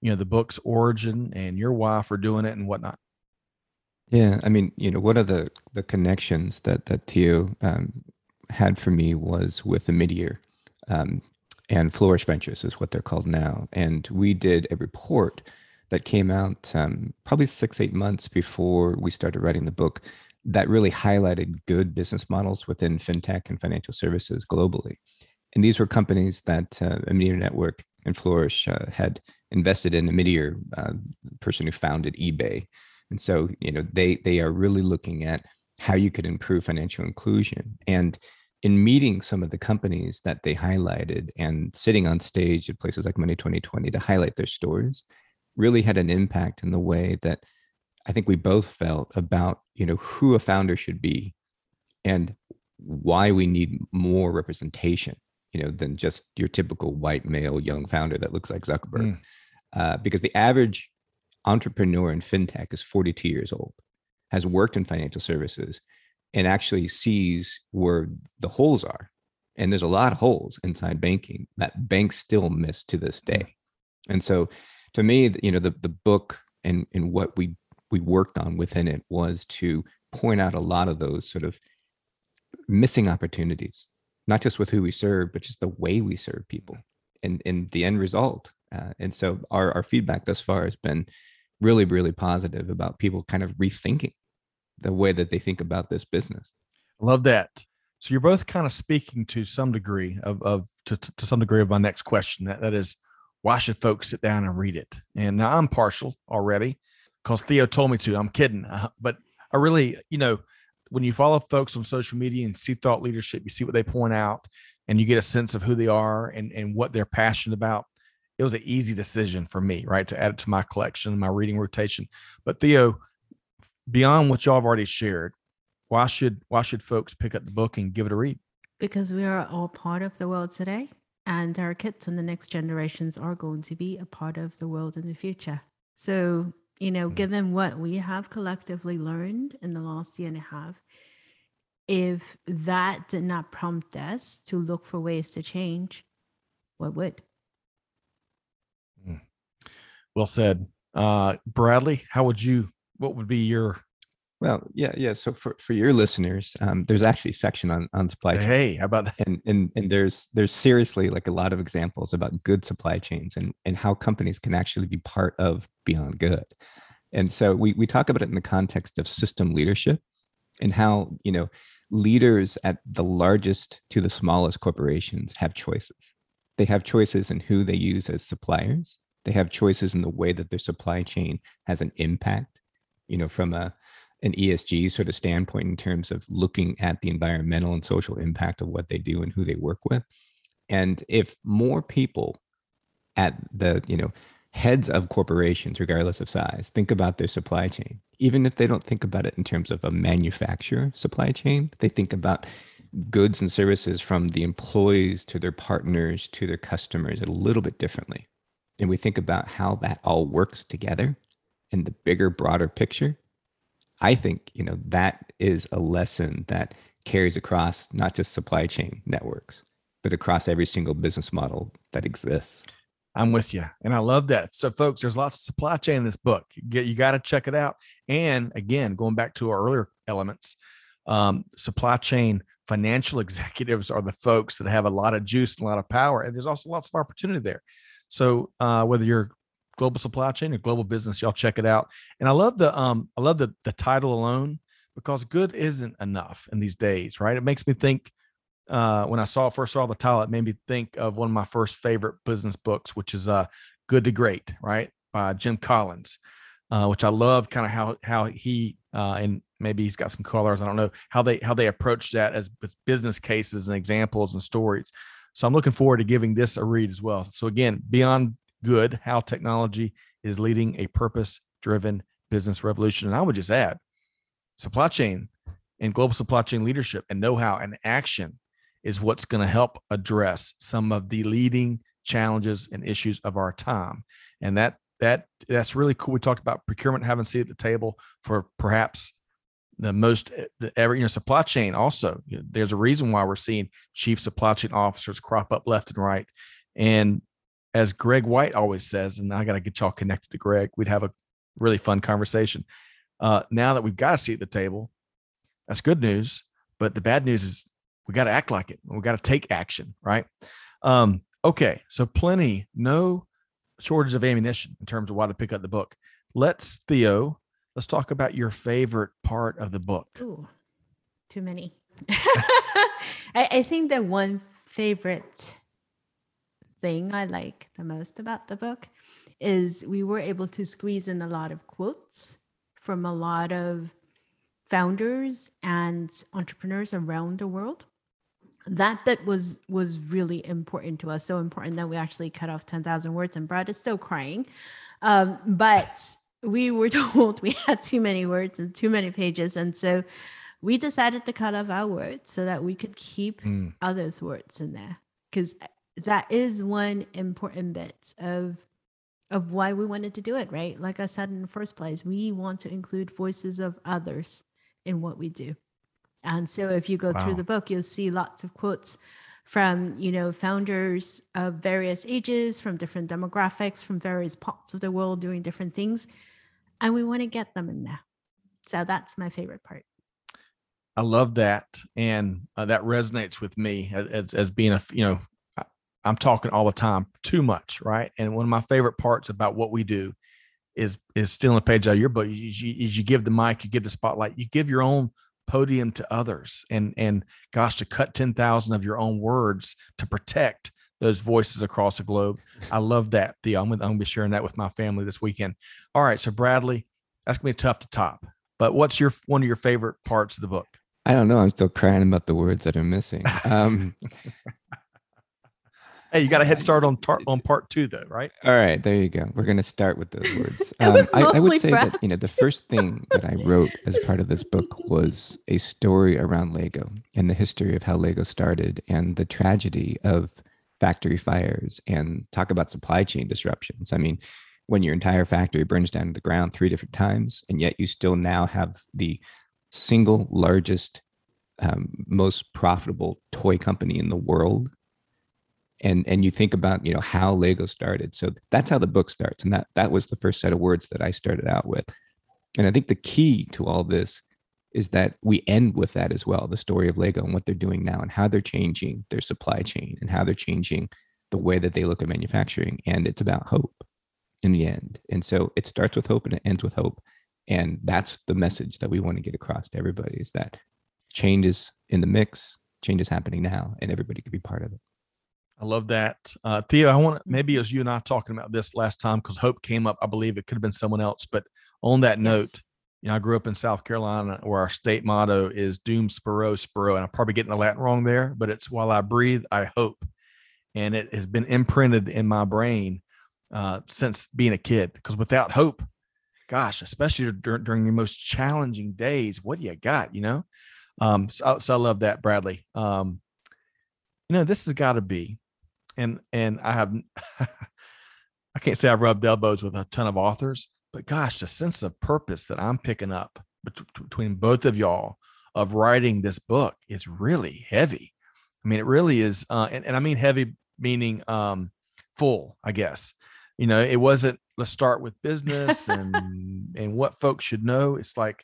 [SPEAKER 1] you know the book's origin and your why for doing it and whatnot?
[SPEAKER 3] Yeah, I mean, you know, one of the the connections that that Theo um, had for me was with the Omidyar, um, and Flourish Ventures is what they're called now, and we did a report that came out um, probably six eight months before we started writing the book that really highlighted good business models within fintech and financial services globally, and these were companies that uh, Omidyar Network and Flourish uh, had invested in. Omidyar uh, person who founded eBay and so, you know, they they are really looking at how you could improve financial inclusion. And in meeting some of the companies that they highlighted and sitting on stage at places like Money 2020 to highlight their stories really had an impact in the way that I think we both felt about, you know, who a founder should be and why we need more representation, you know, than just your typical white male young founder that looks like Zuckerberg. Mm. Uh, because the average entrepreneur in fintech is 42 years old, has worked in financial services, and actually sees where the holes are. And there's a lot of holes inside banking that banks still miss to this mm. day. And so to me, you know, the, the book and, and what we we worked on within it was to point out a lot of those sort of missing opportunities, not just with who we serve, but just the way we serve people and, and the end result. Uh, and so our, our feedback thus far has been really, really positive about people kind of rethinking the way that they think about this business.
[SPEAKER 1] Love that. So you're both kind of speaking to some degree of, of to, to some degree of my next question. That, that is, why should folks sit down and read it? And now I'm partial already because Theo told me to. I'm kidding, uh, but I really, you know, when you follow folks on social media and see thought leadership, you see what they point out, and you get a sense of who they are and and what they're passionate about it was an easy decision for me, right, to add it to my collection, my reading rotation. But Theo, beyond what y'all have already shared, why should why should folks pick up the book and give it a read?
[SPEAKER 2] Because we are all part of the world today, and our kids and the next generations are going to be a part of the world in the future. So, you know, mm-hmm. given what we have collectively learned in the last year and a half, if that did not prompt us to look for ways to change, what would?
[SPEAKER 1] Well said. Uh, Bradley, how would you, what would be your?
[SPEAKER 3] Well, yeah, yeah. So for, for your listeners, um, there's actually a section on, on supply chain.
[SPEAKER 1] Hey, how about that?
[SPEAKER 3] And, and, and there's, there's seriously like a lot of examples about good supply chains and, and how companies can actually be part of beyond good. And so we, we talk about it in the context of system leadership and how, you know, leaders at the largest to the smallest corporations have choices. They have choices in who they use as suppliers they have choices in the way that their supply chain has an impact, you know, from a an ESG sort of standpoint in terms of looking at the environmental and social impact of what they do and who they work with. And if more people at the, you know, heads of corporations, regardless of size, think about their supply chain, even if they don't think about it in terms of a manufacturer supply chain, they think about goods and services from the employees to their partners to their customers a little bit differently and we think about how that all works together in the bigger, broader picture, I think, you know, that is a lesson that carries across not just supply chain networks, but across every single business model that exists.
[SPEAKER 1] I'm with you. And I love that. So, folks, there's lots of supply chain in this book. You, get, you got to check it out. And again, going back to our earlier elements, um, supply chain financial executives are the folks that have a lot of juice and a lot of power. And there's also lots of opportunity there. So uh, whether you're global supply chain or global business, y'all check it out. And I love the um I love the the title alone because good isn't enough in these days, right? It makes me think uh, when I saw first saw the title, it made me think of one of my first favorite business books, which is uh, Good to Great, right, by Jim Collins, uh, which I love. Kind of how how he uh, and maybe he's got some colors. I don't know how they how they approach that as business cases and examples and stories. So I'm looking forward to giving this a read as well. So again, beyond good, how technology is leading a purpose driven business revolution. And I would just add supply chain and global supply chain leadership and know how and action is what's going to help address some of the leading challenges and issues of our time. And that that that's really cool. We talked about procurement having seat at the table for perhaps the most eh, the ever you know supply chain also you know, there's a reason why we're seeing chief supply chain officers crop up left and right and as greg white always says and i got to get y'all connected to greg we'd have a really fun conversation Uh, now that we've got a seat at the table, that's good news. But the bad news is we got to act like it. We got to take action, right? Um, okay, so plenty, no shortage of ammunition in terms of why to pick up the book. Let's Theo, let's talk about your favorite part of the book.
[SPEAKER 2] Ooh, too many. I, I think that one favorite thing I like the most about the book is we were able to squeeze in a lot of quotes from a lot of founders and entrepreneurs around the world. That bit was was really important to us so important that we actually cut off 10,000 words and Brad is still crying. Um, but we were told we had too many words and too many pages and so we decided to cut off our words so that we could keep mm. others words in there. Because that is one important bit of of why we wanted to do it right like i said in the first place we want to include voices of others in what we do and so if you go wow. through the book, you'll see lots of quotes from, you know, founders of various ages, from different demographics, from various parts of the world doing different things. And we want to get them in there. So that's my favorite part.
[SPEAKER 1] I love that. And uh, that resonates with me as, as being a, you know, I'm talking all the time too much, right? And one of my favorite parts about what we do is is stealing a page out of your book. Is you, is you give the mic, you give the spotlight, you give your own podium to others and and gosh to cut 10,000 of your own words to protect those voices across the globe. I love that, Theo. I'm going to be sharing that with my family this weekend. All right, so Bradley, that's going to be tough to top. But what's your one of your favorite parts of the book?
[SPEAKER 3] I don't know. I'm still crying about the words that are missing. Um,
[SPEAKER 1] Hey, you got a head start on tar- on part two, though, right?
[SPEAKER 3] All right, there you go. We're going to start with those words. Um, I, I, would say that you know the first thing that I wrote as part of this book was a story around Lego and the history of how Lego started and the tragedy of factory fires and talk about supply chain disruptions. I mean, when your entire factory burns down to the ground three different times, and yet you still now have the single largest, um, most profitable toy company in the world and and you think about you know how lego started. So that's how the book starts and that that was the first set of words that i started out with. And i think the key to all this is that we end with that as well the story of lego and what they're doing now and how they're changing their supply chain and how they're changing the way that they look at manufacturing and it's about hope in the end. And so it starts with hope and it ends with hope. And that's the message that we want to get across to everybody is that change is in the mix change is happening now and everybody can be part of it
[SPEAKER 1] I love that. Uh, Theo, I want maybe as you and I talking about this last time because Hope came up. I believe it could have been someone else. But on that yes. note, you know, I grew up in South Carolina where our state motto is Dum Spiro Spero. And I'm probably getting the Latin wrong there, but it's while I breathe, I hope. And it has been imprinted in my brain uh, since being a kid because without hope, gosh, especially during, during your most challenging days, what do you got, you know? Um, so, so I love that, Bradley. Um, you know, this has got to be and and I have I can't say I've rubbed elbows with a ton of authors, but gosh, the sense of purpose that I'm picking up between both of y'all of writing this book is really heavy. I mean, it really is, uh, and, and I mean heavy meaning um, full, I guess. You know, it wasn't let's start with business and and what folks should know. It's like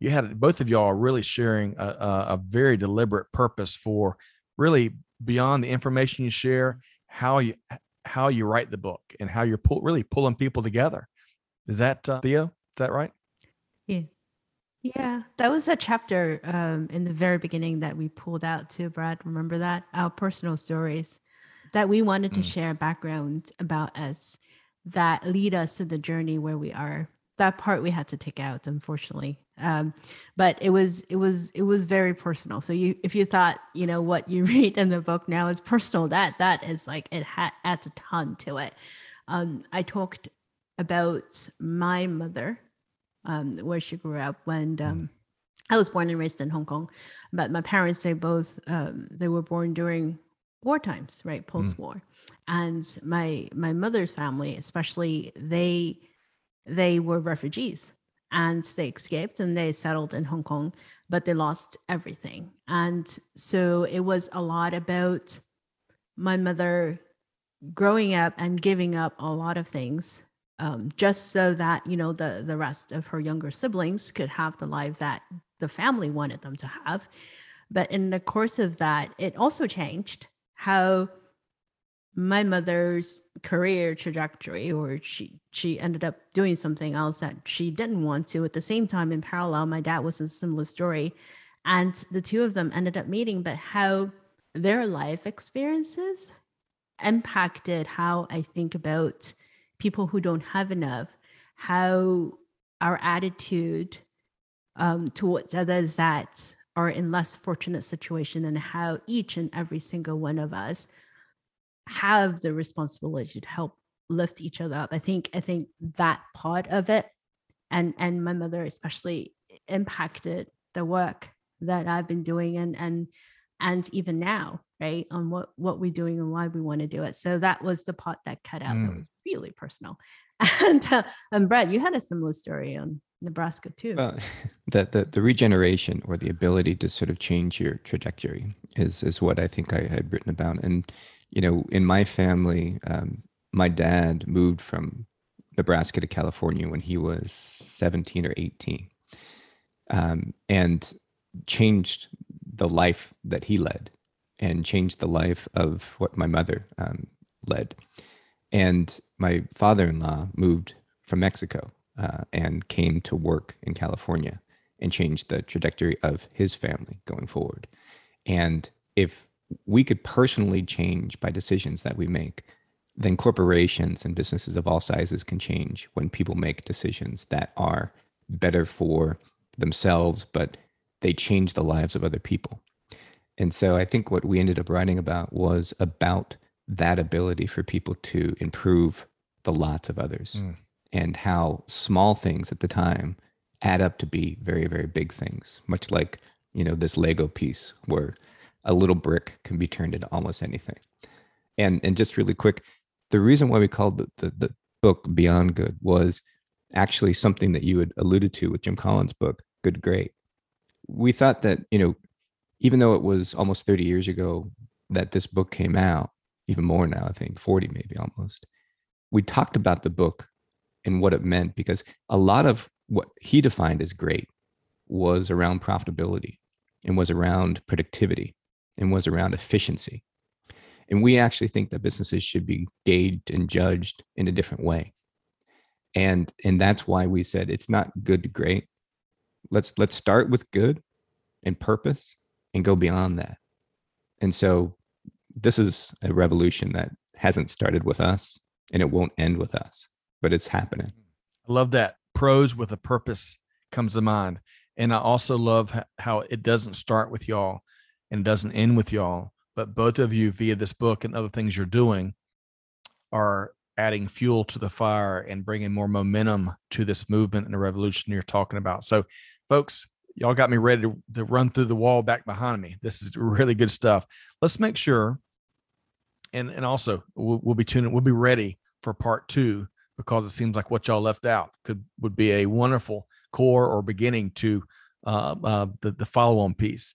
[SPEAKER 1] you had both of y'all really sharing a, a, a very deliberate purpose for really beyond the information you share, how you how you write the book and how you're pull, really pulling people together. Is that uh, Theo? Is that right?
[SPEAKER 2] Yeah. Yeah, that was a chapter um, in the very beginning that we pulled out too, Brad. Remember that? Our personal stories that we wanted to mm. share background about us that lead us to the journey where we are. That part we had to take out, unfortunately um, but it was it was it was very personal so you if you thought you know what you read in the book now is personal that that is like it ha- adds a ton to it um, i talked about my mother um, where she grew up when um, i was born and raised in hong kong but my parents they both um, they were born during war times right mm. post-war mm. and my my mother's family especially they they were refugees and they escaped and they settled in Hong Kong, but they lost everything. And so it was a lot about my mother growing up and giving up a lot of things um, just so that you know the the rest of her younger siblings could have the life that the family wanted them to have. But in the course of that, it also changed how my mother's career trajectory or she she ended up doing something else that she didn't want to. At the same time in parallel my dad was a similar story and the two of them ended up meeting but how their life experiences impacted how i think about people who don't have enough how our attitude um, towards others that are in less fortunate situation and how each and every single one of us have the responsibility to help lift each other up. I think I think that part of it and and my mother especially impacted the work that I've been doing and and and even now, right? On what what we're doing and why we want to do it. So that was the part that cut out. Mm. That was really personal. And uh, and Brad, you had a similar story on Nebraska too. Well,
[SPEAKER 3] the, the the regeneration or the ability to sort of change your trajectory is is what I think I had written about. And you know, in my family, um, my dad moved from Nebraska to California when he was 17 or 18 um, and changed the life that he led and changed the life of what my mother um, led. And my father in law moved from Mexico uh, and came to work in California and changed the trajectory of his family going forward. And if we could personally change by decisions that we make, then corporations and businesses of all sizes can change when people make decisions that are better for themselves, but they change the lives of other people. And so I think what we ended up writing about was about that ability for people to improve the lots of others mm. and how small things at the time add up to be very, very big things, much like, you know, this Lego piece where a little brick can be turned into almost anything. And and just really quick, the reason why we called the, the, the book Beyond Good was actually something that you had alluded to with Jim Collins' book, Good Great. We thought that, you know, even though it was almost 30 years ago that this book came out, even more now, I think 40 maybe almost, we talked about the book and what it meant because a lot of what he defined as great was around profitability and was around productivity and was around efficiency. And we actually think that businesses should be gauged and judged in a different way. And and that's why we said it's not good to great. Let's let's start with good and purpose and go beyond that. And so this is a revolution that hasn't started with us and it won't end with us, but it's happening.
[SPEAKER 1] I love that. Pros with a purpose comes to mind. And I also love how it doesn't start with y'all and it doesn't end with y'all, but both of you via this book and other things you're doing are adding fuel to the fire and bringing more momentum to this movement and the revolution you're talking about. So, folks, y'all got me ready to, to run through the wall back behind me. This is really good stuff. Let's make sure, and and also we'll, we'll be tuning. We'll be ready for part two because it seems like what y'all left out could would be a wonderful core or beginning to uh, uh, the the follow on piece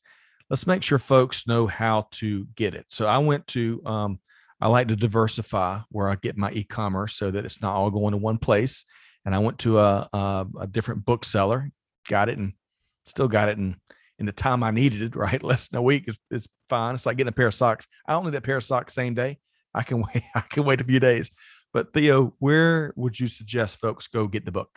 [SPEAKER 1] let's make sure folks know how to get it. So I went to, um, I like to diversify where I get my e-commerce so that it's not all going to one place. And I went to a, a, a different bookseller, got it, and still got it in in the time I needed it. Right, less than a week is, is fine. It's like getting a pair of socks. I don't need a pair of socks same day. I can wait. I can wait a few days. But Theo, where would you suggest folks go get the book?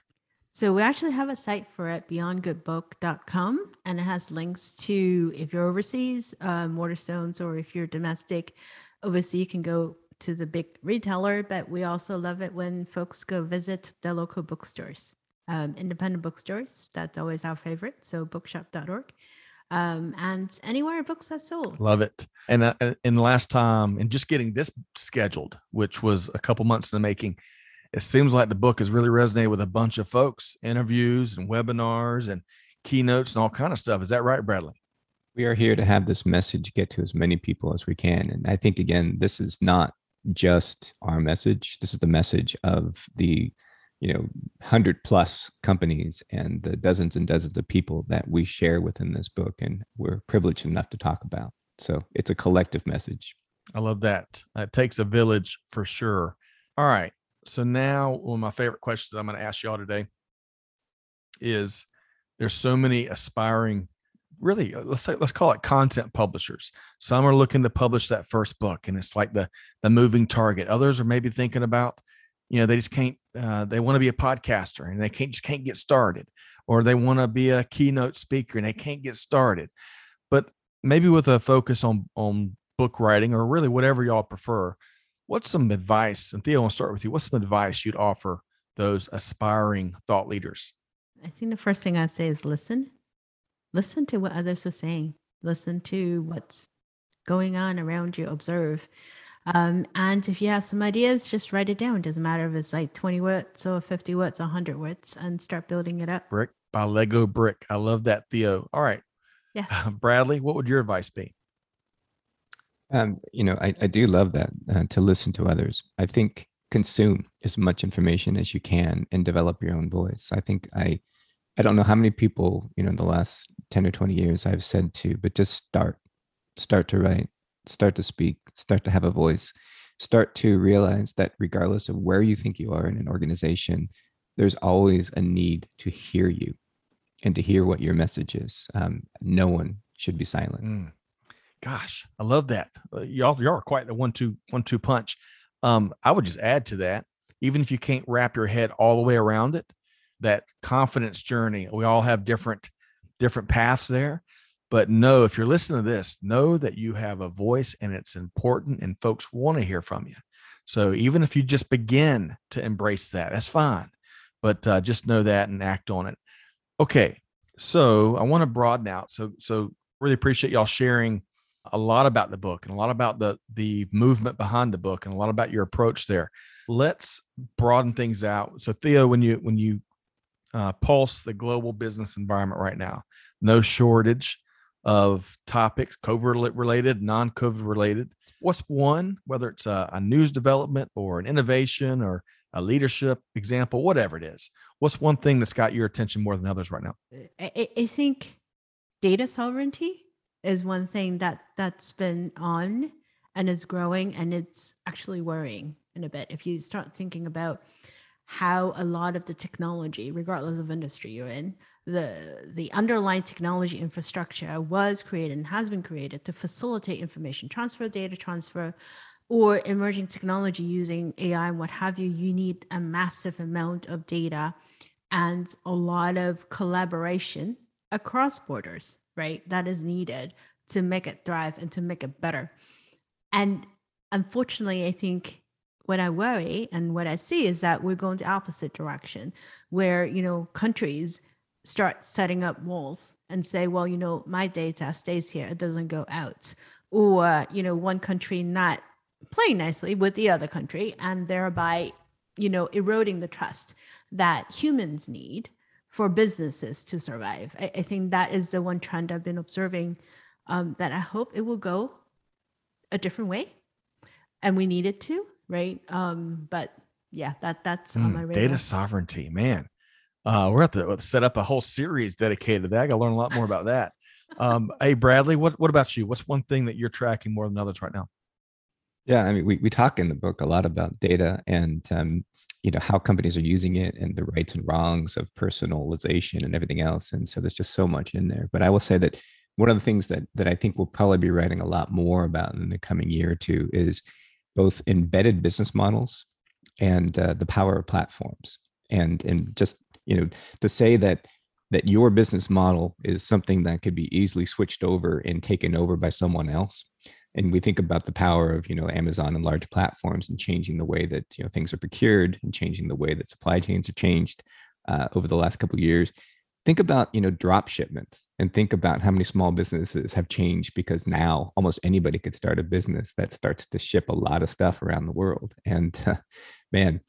[SPEAKER 2] So we actually have a site for it, beyondgoodbook.com, and it has links to if you're overseas, um, Waterstones, or if you're domestic overseas, you can go to the big retailer. But we also love it when folks go visit the local bookstores, um, independent bookstores. That's always our favorite. So bookshop.org. Um, and anywhere books are sold.
[SPEAKER 1] Love it. And uh, in the last time, and just getting this scheduled, which was a couple months in the making, it seems like the book has really resonated with a bunch of folks, interviews and webinars and keynotes and all kind of stuff. Is that right, Bradley?
[SPEAKER 3] We are here to have this message get to as many people as we can. And I think again, this is not just our message. This is the message of the, you know, hundred plus companies and the dozens and dozens of people that we share within this book and we're privileged enough to talk about. So it's a collective message.
[SPEAKER 1] I love that. It takes a village for sure. All right. So now one of my favorite questions I'm going to ask y'all today is there's so many aspiring really uh, let's say let's call it content publishers. Some are looking to publish that first book and it's like the the moving target. Others are maybe thinking about you know they just can't uh, they want to be a podcaster and they can't just can't get started. Or they want to be a keynote speaker and they can't get started. But maybe with a focus on on book writing or really whatever y'all prefer what's some advice and theo i want to start with you what's some advice you'd offer those aspiring thought leaders
[SPEAKER 2] I think the first thing I'd say is listen. Listen to what others are saying. Listen to what's going on around you. Observe. Um, and if you have some ideas, just write it down. Doesn't matter if it's like 20 words or 50 words, 100 words, and start building it up.
[SPEAKER 1] brick by lego brick i love that theo all right
[SPEAKER 2] Yes.
[SPEAKER 1] bradley what would your advice be
[SPEAKER 3] Um, you know, I, I do love that uh, to listen to others. I think consume as much information as you can and develop your own voice. I think I, I don't know how many people you know in the last ten or twenty years I've said to, but just start, start to write, start to speak, start to have a voice, start to realize that regardless of where you think you are in an organization, there's always a need to hear you, and to hear what your message is. Um, no one should be silent.
[SPEAKER 1] Mm. Gosh, I love that. Uh, y'all, y'all are quite a one-two, one-two punch. Um, I would just add to that, even if you can't wrap your head all the way around it, that confidence journey. We all have different, different paths there. But know if you're listening to this, know that you have a voice and it's important, and folks want to hear from you. So even if you just begin to embrace that, that's fine. But uh, just know that and act on it. Okay, so I want to broaden out. So so really appreciate y'all sharing a lot about the book and a lot about the the movement behind the book and a lot about your approach there. Let's broaden things out. So Theo, when you when you uh, pulse the global business environment right now, no shortage of topics, COVID related, non COVID related. What's one, whether it's a, a news development or an innovation or a leadership example, whatever it is? What's one thing that's got your attention more than others right now?
[SPEAKER 2] I, I- I think data sovereignty is one thing that that's been on and is growing and it's actually worrying in a bit. If you start thinking about how a lot of the technology regardless of industry you're in the the underlying technology infrastructure was created and has been created to facilitate information transfer data transfer or emerging technology using ai and what have you you need a massive amount of data and a lot of collaboration across borders, right? That is needed to make it thrive and to make it better. And unfortunately, I think what I worry and what I see is that we're going the opposite direction, where you know countries start setting up walls and say, well, you know, my data stays here; it doesn't go out, or you know, one country not playing nicely with the other country, and thereby, you know, eroding the trust that humans need for businesses to survive. I, I think that is the one trend I've been observing um, that I hope it will go a different way, and we need it to, right? Um, but yeah, that that's on my
[SPEAKER 1] Mm,
[SPEAKER 2] radar.
[SPEAKER 1] data sovereignty, man. Uh, we're at to set up a whole series dedicated to that. I got to learn a lot more about that. Um, hey, Bradley, what what about you? What's one thing that you're tracking more than others right now?
[SPEAKER 3] Yeah, I mean, we, we talk in the book a lot about data and um, you know how companies are using it and the rights and wrongs of personalization and everything else. And so there's just so much in there. But I will say that one of the things that that I think we'll probably be writing a lot more about in the coming year or two is both embedded business models and uh, the power of platforms. And and just you know to say that that your business model is something that could be easily switched over and taken over by someone else and we think about the power of you know amazon and large platforms and changing the way that you know things are procured and changing the way that supply chains are changed uh, over the last couple of years. Think about you know drop shipments and think about how many small businesses have changed because now almost anybody could start a business that starts to ship a lot of stuff around the world. And uh, man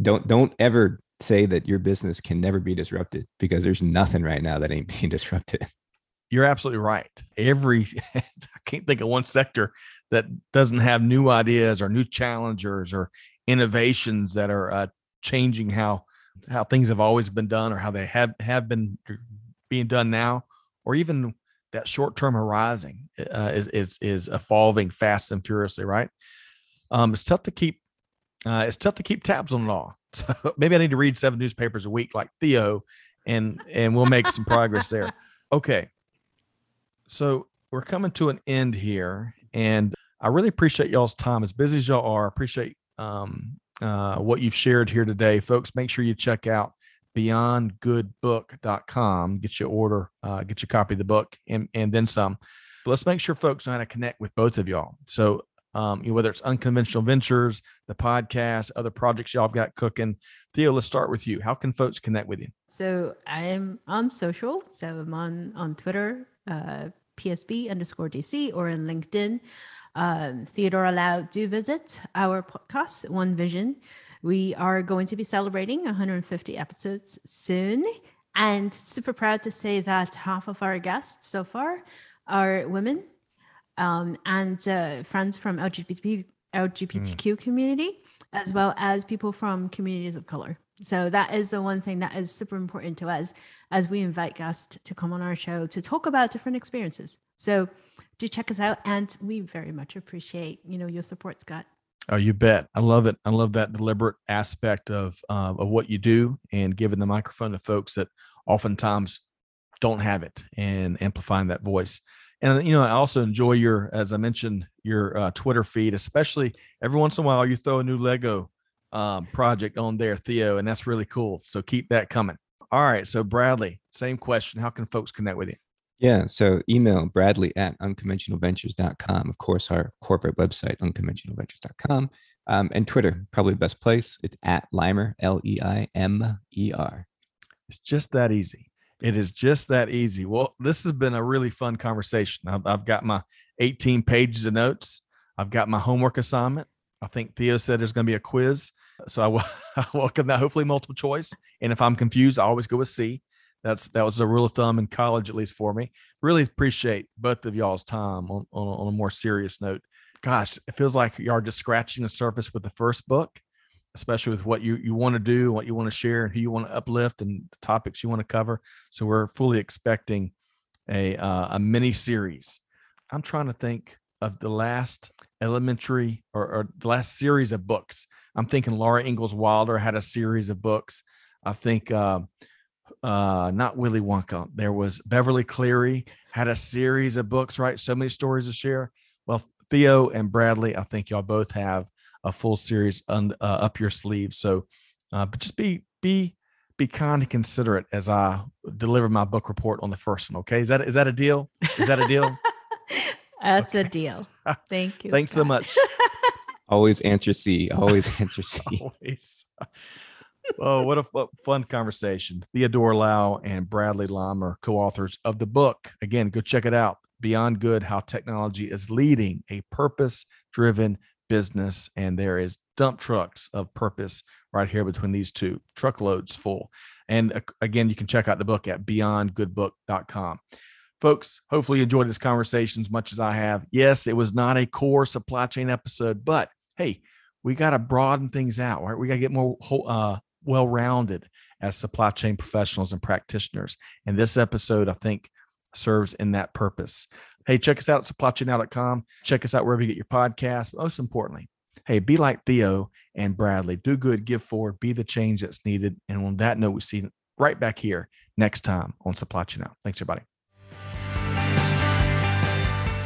[SPEAKER 3] don't don't ever say that your business can never be disrupted because there's nothing right now that ain't being disrupted
[SPEAKER 1] You're absolutely right. Every I can't think of one sector that doesn't have new ideas or new challengers or innovations that are uh, changing how how things have always been done or how they have have been being done now, or even that short term horizon uh, is is is evolving fast and furiously. Right? Um, it's tough to keep uh, it's tough to keep tabs on it all. So maybe I need to read seven newspapers a week like Theo, and and we'll make some progress there. Okay. So we're coming to an end here, and I really appreciate y'all's time. As busy as y'all are, appreciate um, uh, what you've shared here today, folks. Make sure you check out beyondgoodbook.com. Get your order, uh, get your copy of the book, and and then some. But let's make sure folks know how to connect with both of y'all. So um, you know, whether it's unconventional ventures, the podcast, other projects y'all have got cooking. Theo, let's start with you. How can folks connect with you?
[SPEAKER 2] So I'm on social. So I'm on on Twitter, uh, PSB underscore DC, or in LinkedIn. Um, Theodore Lau, do visit our podcast, One Vision. We are going to be celebrating 150 episodes soon, and super proud to say that half of our guests so far are women um, and uh, friends from LGBT, LGBTQ mm. community, as well as people from communities of color. So that is the one thing that is super important to us as we invite guests to come on our show to talk about different experiences. So do check us out, and we very much appreciate you know your support, Scott.
[SPEAKER 1] Oh, you bet. I love it. I love that deliberate aspect of uh, of what you do and giving the microphone to folks that oftentimes don't have it and amplifying that voice and you know i also enjoy your as i mentioned your uh, twitter feed especially every once in a while you throw a new lego um, project on there theo and that's really cool. So keep that coming. All right so bradley same question. How can folks connect with you?
[SPEAKER 3] Yeah so email bradley at unconventionalventures.com of course our corporate website unconventionalventures.com um, and twitter probably the best place. It's at Leimer l-e-i-m-e-r
[SPEAKER 1] it's just that easy. It is just that easy. Well, this has been a really fun conversation. I've, I've, got my 18 pages of notes. I've got my homework assignment. I think Theo said there's going to be a quiz. So I, w- I welcome that, hopefully multiple choice. And if I'm confused, I always go with C. That's that was a rule of thumb in college, at least for me. Really appreciate both of y'all's time on, on, on a more serious note. Gosh, it feels like you are just scratching the surface with the first book especially with what you, you want to do, what you want to share, and who you want to uplift, and the topics you want to cover. So we're fully expecting a uh, a mini series. I'm trying to think of the last elementary or, or, the last series of books. I'm thinking Laura Ingalls Wilder had a series of books. I think uh, uh, not Willy Wonka. There was Beverly Cleary had a series of books. Right, so many stories to share. Well, Theo and Bradley, I think y'all both have a full series un, uh, up your sleeve. So, uh, but just be be be kind and considerate as I deliver my book report on the first one. Okay, is that is that a deal? Is that a deal?
[SPEAKER 2] That's okay. a deal. Thank you.
[SPEAKER 1] Thanks Scott. so much.
[SPEAKER 3] always answer C. Always answer C.
[SPEAKER 1] always. oh, what a fun conversation. Theodore Lau and Bradley Lum are co-authors of the book. Again, go check it out. Beyond Good: How Technology is Leading a Purpose-Driven business and there is dump trucks of purpose right here between these two truckloads full and uh, again you can check out the book at beyondgoodbook.com folks hopefully you enjoyed this conversation as much as i have yes it was not a core supply chain episode but hey we got to broaden things out right we got to get more uh, well-rounded as supply chain professionals and practitioners and this episode i think serves in that purpose Hey, check us out at supplychainnow.com. Check us out wherever you get your podcast. Most importantly, hey, be like Theo and Bradley. Do good, give forward, be the change that's needed. And on that note, we see right back here next time on Supply Chain Now. Thanks, everybody.